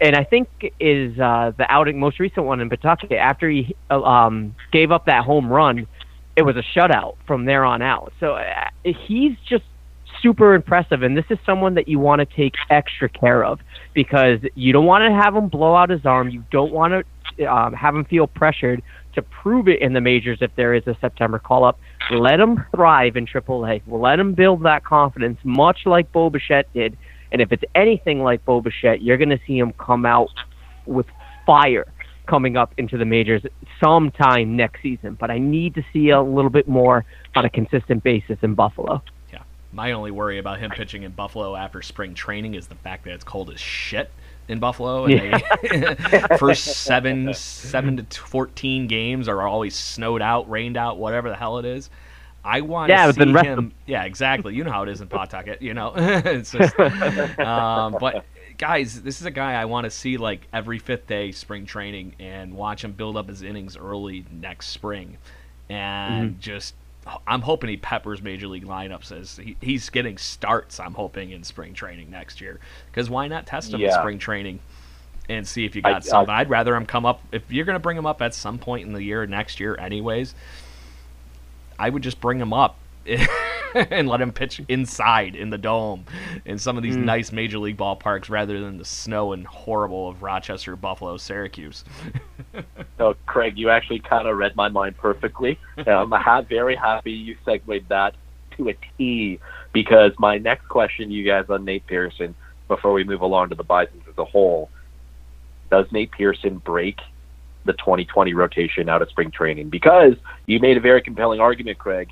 and I think is uh, the outing most recent one in Pawtucket after he um, gave up that home run. It was a shutout from there on out. So uh, he's just super impressive. And this is someone that you want to take extra care of because you don't want to have him blow out his arm. You don't want to um, have him feel pressured to prove it in the majors if there is a September call up. Let him thrive in AAA. Let him build that confidence, much like Bo Bichette did. And if it's anything like Bo Bichette, you're going to see him come out with fire coming up into the majors sometime next season. But I need to see a little bit more on a consistent basis in Buffalo. My only worry about him pitching in Buffalo after spring training is the fact that it's cold as shit in Buffalo. And yeah. they, first seven seven to fourteen games are always snowed out, rained out, whatever the hell it is. I want yeah, to see him. Yeah, exactly. You know how it is in Pawtucket. You know, it's just. Um, but guys, this is a guy I want to see like every fifth day spring training and watch him build up his innings early next spring, and mm-hmm. just I'm hoping he peppers major league lineups as he, he's getting starts. I'm hoping in spring training next year because why not test him yeah. in spring training and see if you got I, something? I, would rather him come up if you're going to bring him up at some point in the year next year, anyways. I would just bring him up and let him pitch inside in the dome in some of these mm. nice major league ballparks rather than the snow and horrible of Rochester, Buffalo, Syracuse. no, Craig, you actually kind of read my mind perfectly. I'm very happy you segued that to a T because my next question, to you guys, on Nate Pearson, before we move along to the Bisons as a whole, does Nate Pearson break the 2020 rotation out of spring training? Because you made a very compelling argument, Craig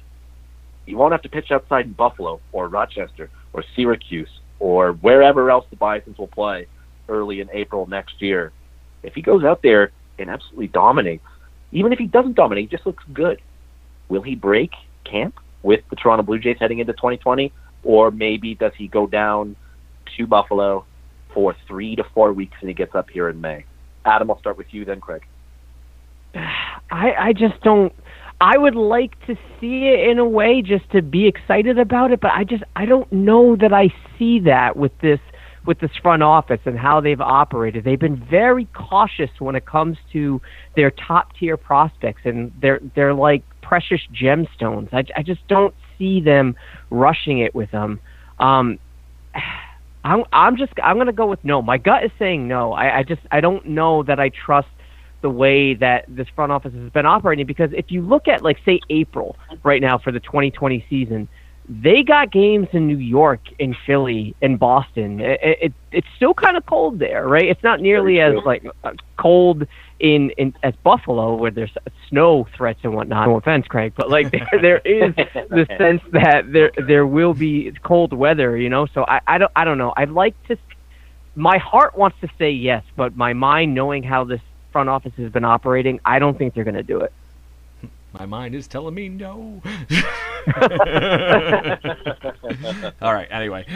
he won't have to pitch outside in Buffalo or Rochester or Syracuse or wherever else the Bisons will play early in April next year. If he goes out there and absolutely dominates, even if he doesn't dominate, he just looks good. Will he break camp with the Toronto Blue Jays heading into 2020? Or maybe does he go down to Buffalo for three to four weeks and he gets up here in May? Adam, I'll start with you then, Craig. I, I just don't I would like to see it in a way just to be excited about it, but I just I don't know that I see that with this with this front office and how they've operated. They've been very cautious when it comes to their top tier prospects, and they're they're like precious gemstones. I, I just don't see them rushing it with them. Um, I'm I'm just I'm gonna go with no. My gut is saying no. I, I just I don't know that I trust the way that this front office has been operating because if you look at like say April right now for the 2020 season they got games in New York, in Philly, in Boston. It, it it's still kind of cold there, right? It's not nearly as like uh, cold in in as Buffalo where there's snow threats and whatnot. No offense, Craig, but like there, there is the sense that there there will be cold weather, you know. So I I don't I don't know. I'd like to. My heart wants to say yes, but my mind, knowing how this front office has been operating, I don't think they're going to do it. My mind is telling me no. All right. Anyway,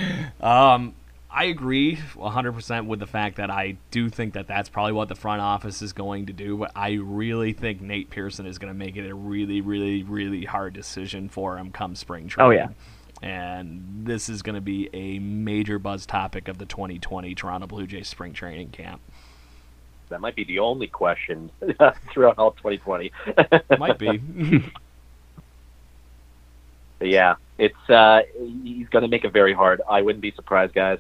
um, I agree 100% with the fact that I do think that that's probably what the front office is going to do, but I really think Nate Pearson is going to make it a really, really, really hard decision for him come spring training. Oh, yeah. And this is going to be a major buzz topic of the 2020 Toronto Blue Jays spring training camp. That might be the only question throughout all 2020. might be. yeah, it's uh, he's going to make it very hard. I wouldn't be surprised, guys,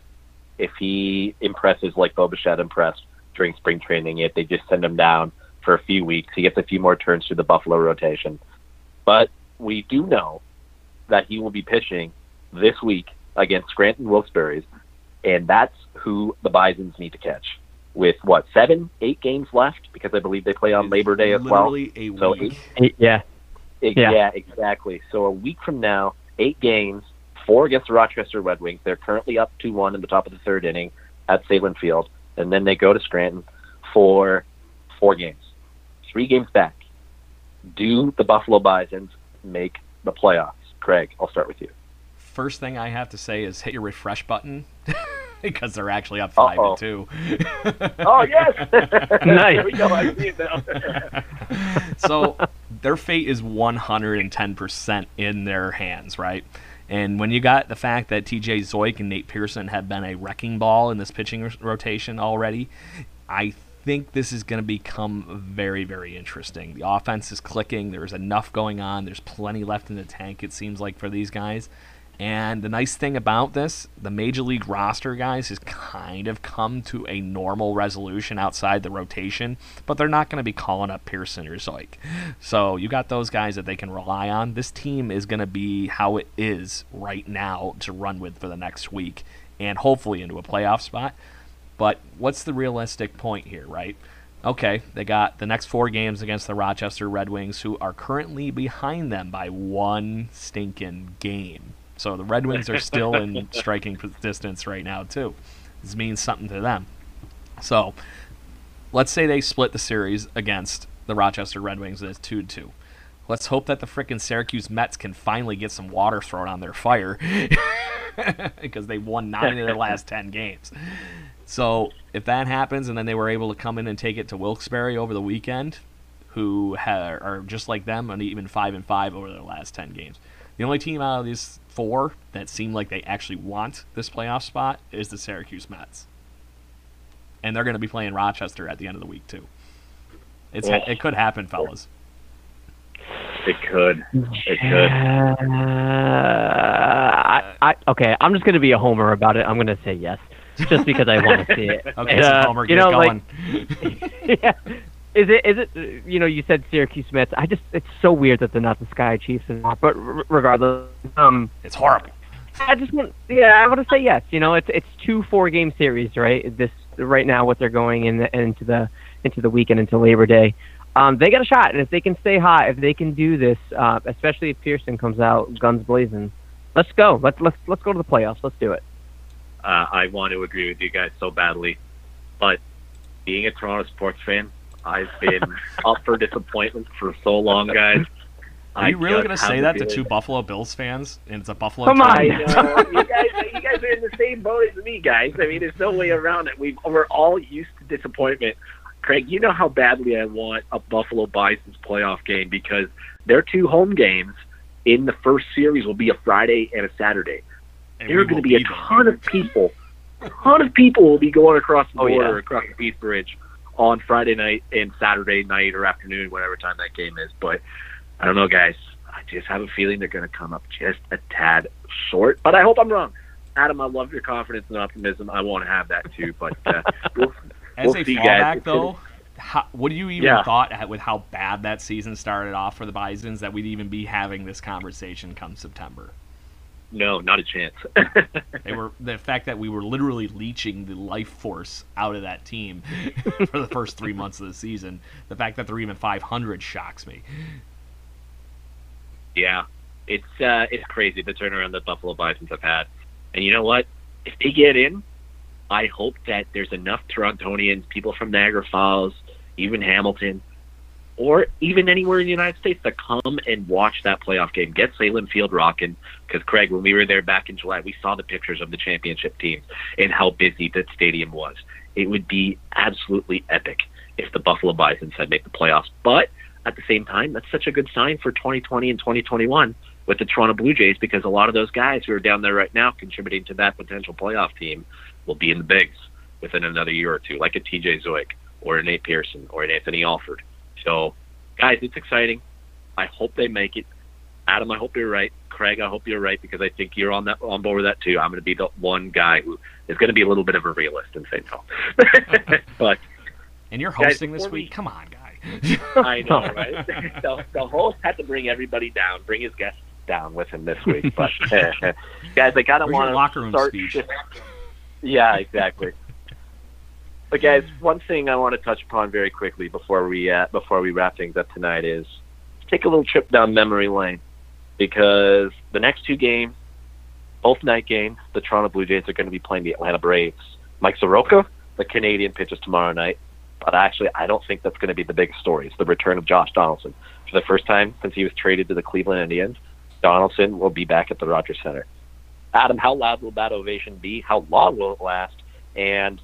if he impresses like Bo Bichette impressed during spring training. If they just send him down for a few weeks, he gets a few more turns through the Buffalo rotation. But we do know that he will be pitching this week against Scranton Wilkes-Barre, and that's who the Bisons need to catch with what seven, eight games left because I believe they play on Labor Day as well. A so week. Eight, yeah. It, yeah, yeah, exactly. So a week from now, eight games, four against the Rochester Red Wings. They're currently up two one in the top of the third inning at Sahlen Field, and then they go to Scranton for four games, three games back. Do the Buffalo Bisons make the playoffs? Craig, I'll start with you. First thing I have to say is hit your refresh button. because they're actually up 5 Uh-oh. and two. oh yes, nice. There we go. I see it now. so their fate is 110% in their hands, right? And when you got the fact that TJ Zeuch and Nate Pearson have been a wrecking ball in this pitching r- rotation already, I think this is going to become very, very interesting. The offense is clicking. There's enough going on. There's plenty left in the tank, it seems like, for these guys. And the nice thing about this, the major league roster, guys, has kind of come to a normal resolution outside the rotation, but they're not going to be calling up Pearson or Zeuch. So you got those guys that they can rely on. This team is going to be how it is right now to run with for the next week and hopefully into a playoff spot. But what's the realistic point here, right? Okay, they got the next four games against the Rochester Red Wings, who are currently behind them by one stinking game. So the Red Wings are still in striking distance right now too. This means something to them. So let's say they split the series against the Rochester Red Wings and it's two to two. Let's hope that the frickin' Syracuse Mets can finally get some water thrown on their fire because they won nine of their last ten games. So if that happens and then they were able to come in and take it to Wilkes-Barre over the weekend, who ha- are just like them and even five and five over their last ten games. The only team out of these four that seem like they actually want this playoff spot is the Syracuse Mets, and they're going to be playing Rochester at the end of the week too. It's Yeah. it could happen, fellas. It could. It could. I, I, okay, I'm just going to be a homer about it. I'm going to say yes, just because I want to see it. Okay, And, so uh, Homer, you get know, going. like, yeah. Is it? Is it? You know, you said Syracuse Mets. I just, it's so weird that they're not the Sky Chiefs anymore. But regardless, um, it's horrible. I just want, yeah, I want to say yes. You know, it's it's two four game series, right? This right now, what they're going in the, into the into the weekend into Labor Day. Um, they got a shot, and if they can stay hot, if they can do this, uh, especially if Pearson comes out guns blazing, let's go. Let's let's let's go to the playoffs. Let's do it. uh, I want to agree with you guys so badly, but being a Toronto sports fan, I've been up for disappointment for so long, guys. Are you I really going to say that to feeling- two Buffalo Bills fans? And it's a Buffalo. Come on. team? I know you guys. You guys are in the same boat as me, guys. I mean, there's no way around it. We we're all used to disappointment Craig, you know how badly I want a Buffalo Bison's playoff game because their two home games in the first series will be a Friday and a Saturday. And there are going to be a there. ton of people, A ton of people will be going across the Oh, border, yeah. across the Peace Bridge on Friday night and Saturday night or afternoon, whatever time that game is. But I don't know, guys. I just have a feeling they're going to come up just a tad short. But I hope I'm wrong. Adam, I love your confidence and optimism. I want to have that too. But uh, we'll, As we'll a see, fallback, guys. Though, how, what do you even Yeah. thought with how bad that season started off for the Bisons that we'd even be having this conversation come September? No, not a chance. They were the fact that we were literally leeching the life force out of that team for the first three months of the season. The fact that they're even 500 shocks me. Yeah, it's uh, it's crazy the turnaround that Buffalo Bisons have had. And you know what? If they get in, I hope that there's enough Torontonians, people from Niagara Falls, even Hamilton, or even anywhere in the United States to come and watch that playoff game. Get Sahlen Field rocking. Because Craig, when we were there back in July, we saw the pictures of the championship teams and how busy that stadium was. It would be absolutely epic if the Buffalo Bisons had made the playoffs. But at the same time, that's such a good sign for 2020 and 2021 with the Toronto Blue Jays because a lot of those guys who are down there right now contributing to that potential playoff team will be in the bigs within another year or two, like a TJ Zeuch or a Nate Pearson or an Anthony Alford. So, guys, it's exciting. I hope they make it. Adam, I hope you're right. Craig, I hope you're right because I think you're on that on board with that too. I'm going to be the one guy who is going to be a little bit of a realist and say no. but And you're Guys, hosting this before we- week? Come on, guy. I know, right? the, the host had to bring everybody down, bring his guests down with him this week. But guys, I kind of want your locker room to start. speech? Yeah, exactly. But guys, one thing I want to touch upon very quickly before we uh, before we wrap things up tonight is take a little trip down memory lane because the next two games, both night games, the Toronto Blue Jays are going to be playing the Atlanta Braves. Mike Soroka, the Canadian, pitches tomorrow night. But actually, I don't think that's going to be the biggest story. It's the return of Josh Donaldson. For the first time since he was traded to the Cleveland Indians, Donaldson will be back at the Rogers Center. Adam, how loud will that ovation be? How long will it last? And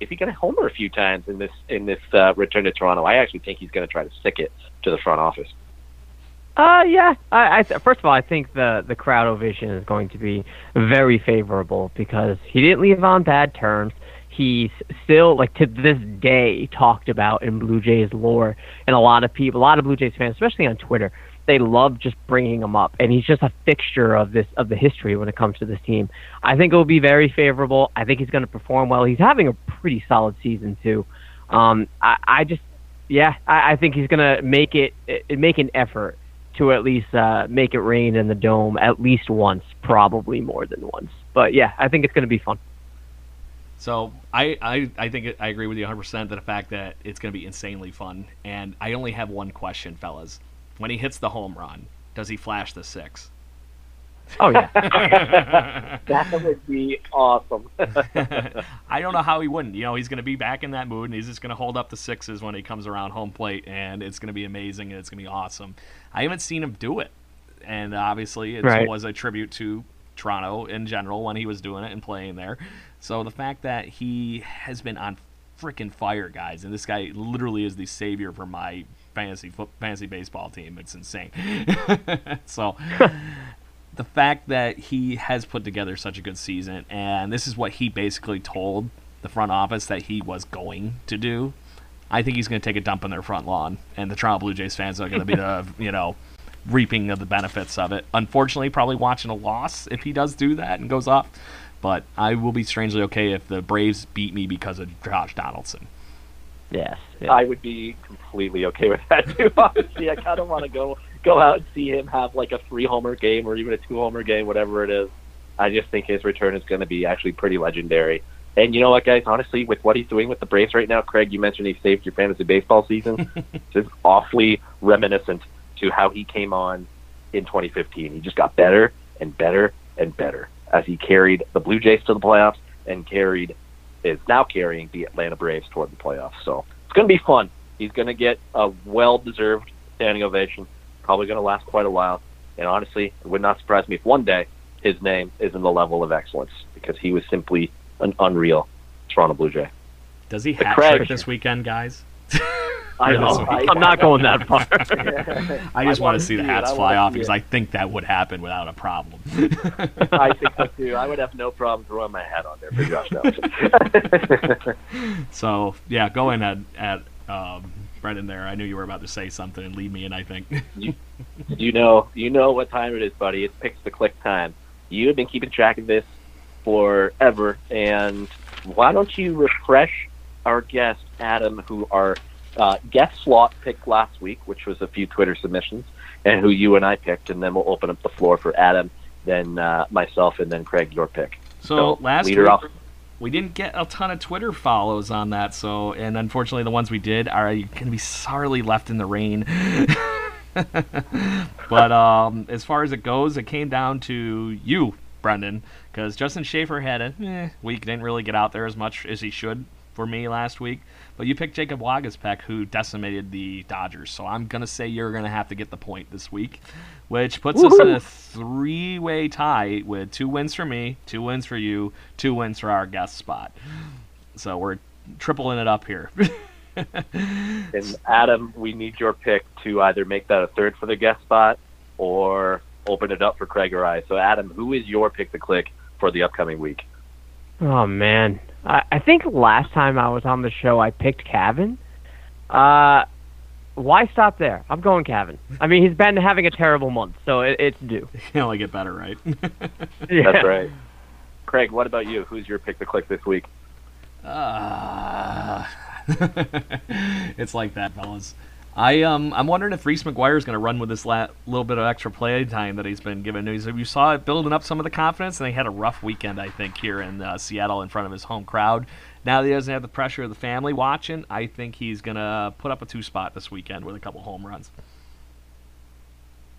is he going to homer a few times in this in this uh, return to Toronto? I actually think he's going to try to stick it to the front office. Uh, yeah. I, I first of all, I think the the crowd ovation is going to be very favorable because he didn't leave on bad terms. He's still like to this day talked about in Blue Jays lore, and a lot of people, a lot of Blue Jays fans, especially on Twitter, they love just bringing him up, and he's just a fixture of this of the history when it comes to this team. I think it will be very favorable. I think he's going to perform well. He's having a pretty solid season too. Um, I, I just, yeah, I, I think he's going to make it, it make an effort to at least uh, make it rain in the dome at least once, probably more than once. But yeah, I think it's going to be fun. So I, I, I think it, I agree with you 100% that the fact that it's going to be insanely fun. And I only have one question, fellas. When he hits the home run, does he flash the six? Oh yeah, That would be awesome. I don't know how he wouldn't. You know, he's going to be back in that mood, and he's just going to hold up the sixes when he comes around home plate, and it's going to be amazing, and it's going to be awesome. I haven't seen him do it, and obviously it Right. was a tribute to Toronto in general when he was doing it and playing there. So the fact that he has been on freaking fire, guys, and this guy literally is the savior for my fantasy fantasy baseball team. It's insane. so the fact that he has put together such a good season, and this is what he basically told the front office that he was going to do. I think he's going to take a dump on their front lawn, and the Toronto Blue Jays fans are going to be the you know reaping of the benefits of it. Unfortunately, probably watching a loss if he does do that and goes off. But I will be strangely okay if the Braves beat me because of Josh Donaldson. yes. yes. I would be completely okay with that too. Honestly, I kind of want to go go out and see him have like a three homer game or even a two homer game, whatever it is. I just think his return is going to be actually pretty legendary. And you know what, guys? Honestly, with what he's doing with the Braves right now, Craig, you mentioned he saved your fantasy baseball season. this is awfully reminiscent to how he came on in 2015. He just got better and better and better as he carried the Blue Jays to the playoffs and carried is now carrying the Atlanta Braves toward the playoffs. So it's going to be fun. He's going to get a well-deserved standing ovation. Probably going to last quite a while. And honestly, it would not surprise me if one day his name is in the level of excellence because he was simply an unreal Toronto Blue Jay. Does he hat Craig- trick this weekend, guys? I Or this know. week? I- I'm not going that far. I just want wanna see the hats I fly off because it. I think that would happen without a problem. I think so too. I would have no problem throwing my hat on there for Josh Nelson. so yeah, go in at at um, Brendan there. I knew you were about to say something and lead me in. I think. you know, you know what time it is, buddy. It's picks the click time. You have been keeping track of this forever, and why don't you refresh our guest Adam, who our uh, guest slot picked last week, which was a few Twitter submissions, and who you and I picked, and then we'll open up the floor for Adam, then uh, myself, and then Craig, your pick. So, last week off. we didn't get a ton of Twitter follows on that. So and unfortunately the ones we did are going to be sorely left in the rain. but um, as far as it goes, it came down to you, Brendan, because Justin Shafer had a eh, week, didn't really get out there as much as he should for me last week. But you picked Jacob Waguespack, who decimated the Dodgers. So I'm going to say you're going to have to get the point this week, which puts us in a three-way tie with two wins for me, two wins for you, two wins for our guest spot. So we're tripling it up here. And Adam, we need your pick to either make that a third for the guest spot or open it up for Craig or I. So, Adam, who is your pick to click for the upcoming week? Oh man, I, I think last time I was on the show I picked Cavan. Uh, why stop there? I'm going Cavan. I mean, he's been having a terrible month, so it, it's due. you can only get better, right? Yeah. That's right. Craig, what about you? Who's your pick to click this week? Uh, it's like that, fellas. I um I'm wondering if Reese McGuire is going to run with this la- little bit of extra play time that he's been given. He's, you saw it building up some of the confidence, and he had a rough weekend, I think, here in uh, Seattle in front of his home crowd. Now that he doesn't have the pressure of the family watching, I think he's going to put up a two spot this weekend with a couple home runs.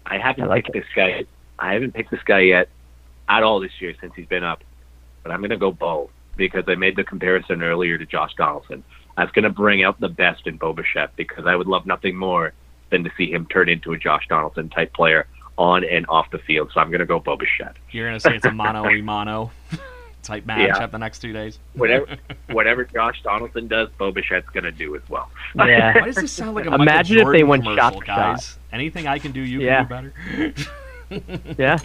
I haven't I like picked this guy. I haven't picked this guy yet at all this year since he's been up. But I'm going to go Bo because I made the comparison earlier to Josh Donaldson. I was going to bring out the best in Bo because I would love nothing more than to see him turn into a Josh Donaldson type player on and off the field. So I'm going to go Bo You're going to say it's a mono e mono type match Yeah. the next two days. Whatever, whatever Josh Donaldson does, Bo going to do as well. Yeah. Why does this sound like a Imagine Michael if they went commercial, shot for guys? Anything I can do, you Yeah. can do better. Yeah.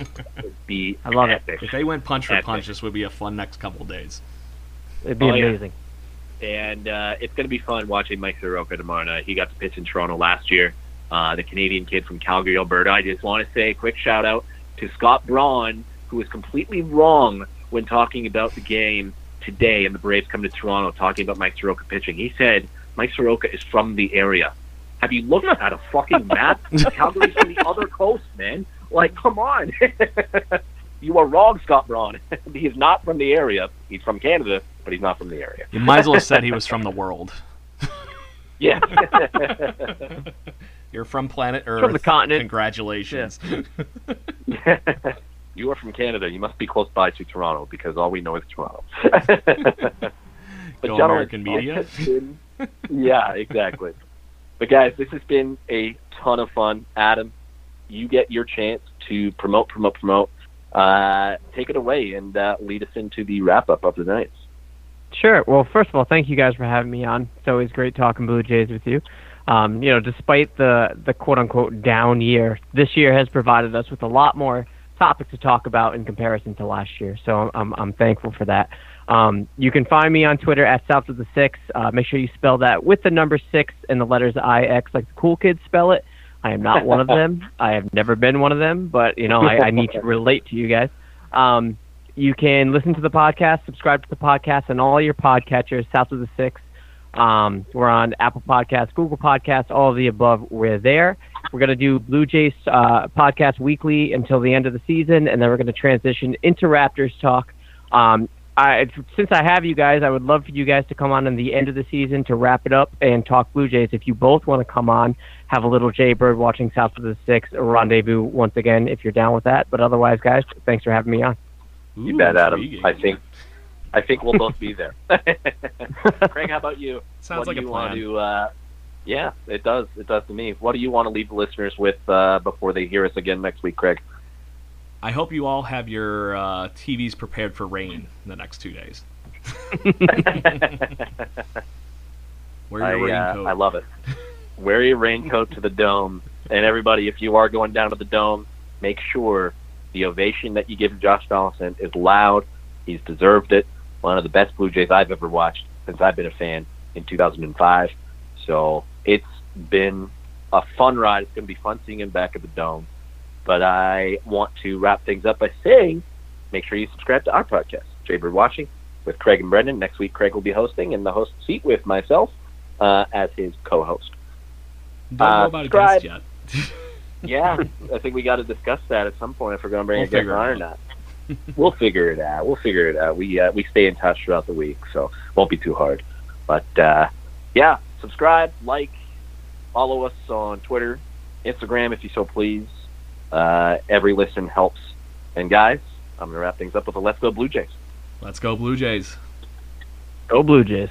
Be I love it. If they went punch for Epic. punch, this would be a fun next couple days. It'd be Oh, yeah. And uh, it's going to be fun watching Mike Soroka tomorrow night. He got to pitch in Toronto last year. Uh, the Canadian kid from Calgary, Alberta. I just want to say a quick shout out to Scott Braun, who was completely wrong when talking about the game today and the Braves come to Toronto talking about Mike Soroka pitching. He said Mike Soroka is from the area. Have you looked at a fucking map? Calgary's on the other coast, man. Like, come on. you are wrong, Scott Braun. he is not from the area. He's from Canada, but he's not from the area. You might as well have said he was from the world. Yeah. You're from planet Earth. From the continent. Congratulations. you are from Canada. You must be close by to Toronto because all we know is Toronto. but Go American media. been- yeah, exactly. But guys, this has been a ton of fun. Adam, you get your chance to promote, promote, promote. Uh, take it away and uh, lead us into the wrap up of the night. Sure. Well, first of all, thank you guys for having me on. It's always great talking Blue Jays with you. Um, you know, despite the the quote unquote down year, this year has provided us with a lot more topics to talk about in comparison to last year. So I'm I'm, thankful for that. Um, you can find me on Twitter at South of the Six. Uh, make sure you spell that with the number six and the letters I X like the cool kids spell it. I am not one of them. I have never been one of them, but you know, I, I need to relate to you guys. Um, you can listen to the podcast, subscribe to the podcast, and all your podcatchers, South of the Six. Um, we're on Apple Podcasts, Google Podcasts, all of the above. We're there. We're going to do Blue Jays uh, podcast weekly until the end of the season, and then we're going to transition into Raptors talk. Um, I, since I have you guys, I would love for you guys to come on in the end of the season to wrap it up and talk Blue Jays. If you both want to come on, have a little Jay Bird watching South of the Six rendezvous once again, if you're down with that. But otherwise, guys, thanks for having me on. You bet, Adam. intriguing. I think I think we'll both be there. Craig, how about you? Sounds what like do a you want plan. to? Uh, yeah, it does. It does to me. What do you want to leave the listeners with uh, before they hear us again next week, Craig? I hope you all have your uh, TVs prepared for rain in the next two days. Wear your I, uh, raincoat. I love it. Wear your raincoat to the dome, and everybody, if you are going down to the dome, make sure the ovation that you give Josh Donaldson is loud. He's deserved it. One of the best Blue Jays I've ever watched since I've been a fan in 2005. So it's been a fun ride. It's going to be fun seeing him back at the dome. But I want to wrap things up by saying, make sure you subscribe to our podcast, Jaybird Watching, with Craig and Brendan. Next week, Craig will be hosting in the host seat with myself uh, as his co-host. Don't uh, know about subscribe. a guest yet. Yeah, I think we got to discuss that at some point if we're going to bring We'll a guest it on or not. we'll figure it out. We'll figure it out. We uh, we stay in touch throughout the week, so it won't be too hard. But uh, yeah, subscribe, like, follow us on Twitter, Instagram, if you so please. Uh, every listen helps. And guys, I'm going to wrap things up with a Let's Go Blue Jays. Let's go Blue Jays. Go Blue Jays.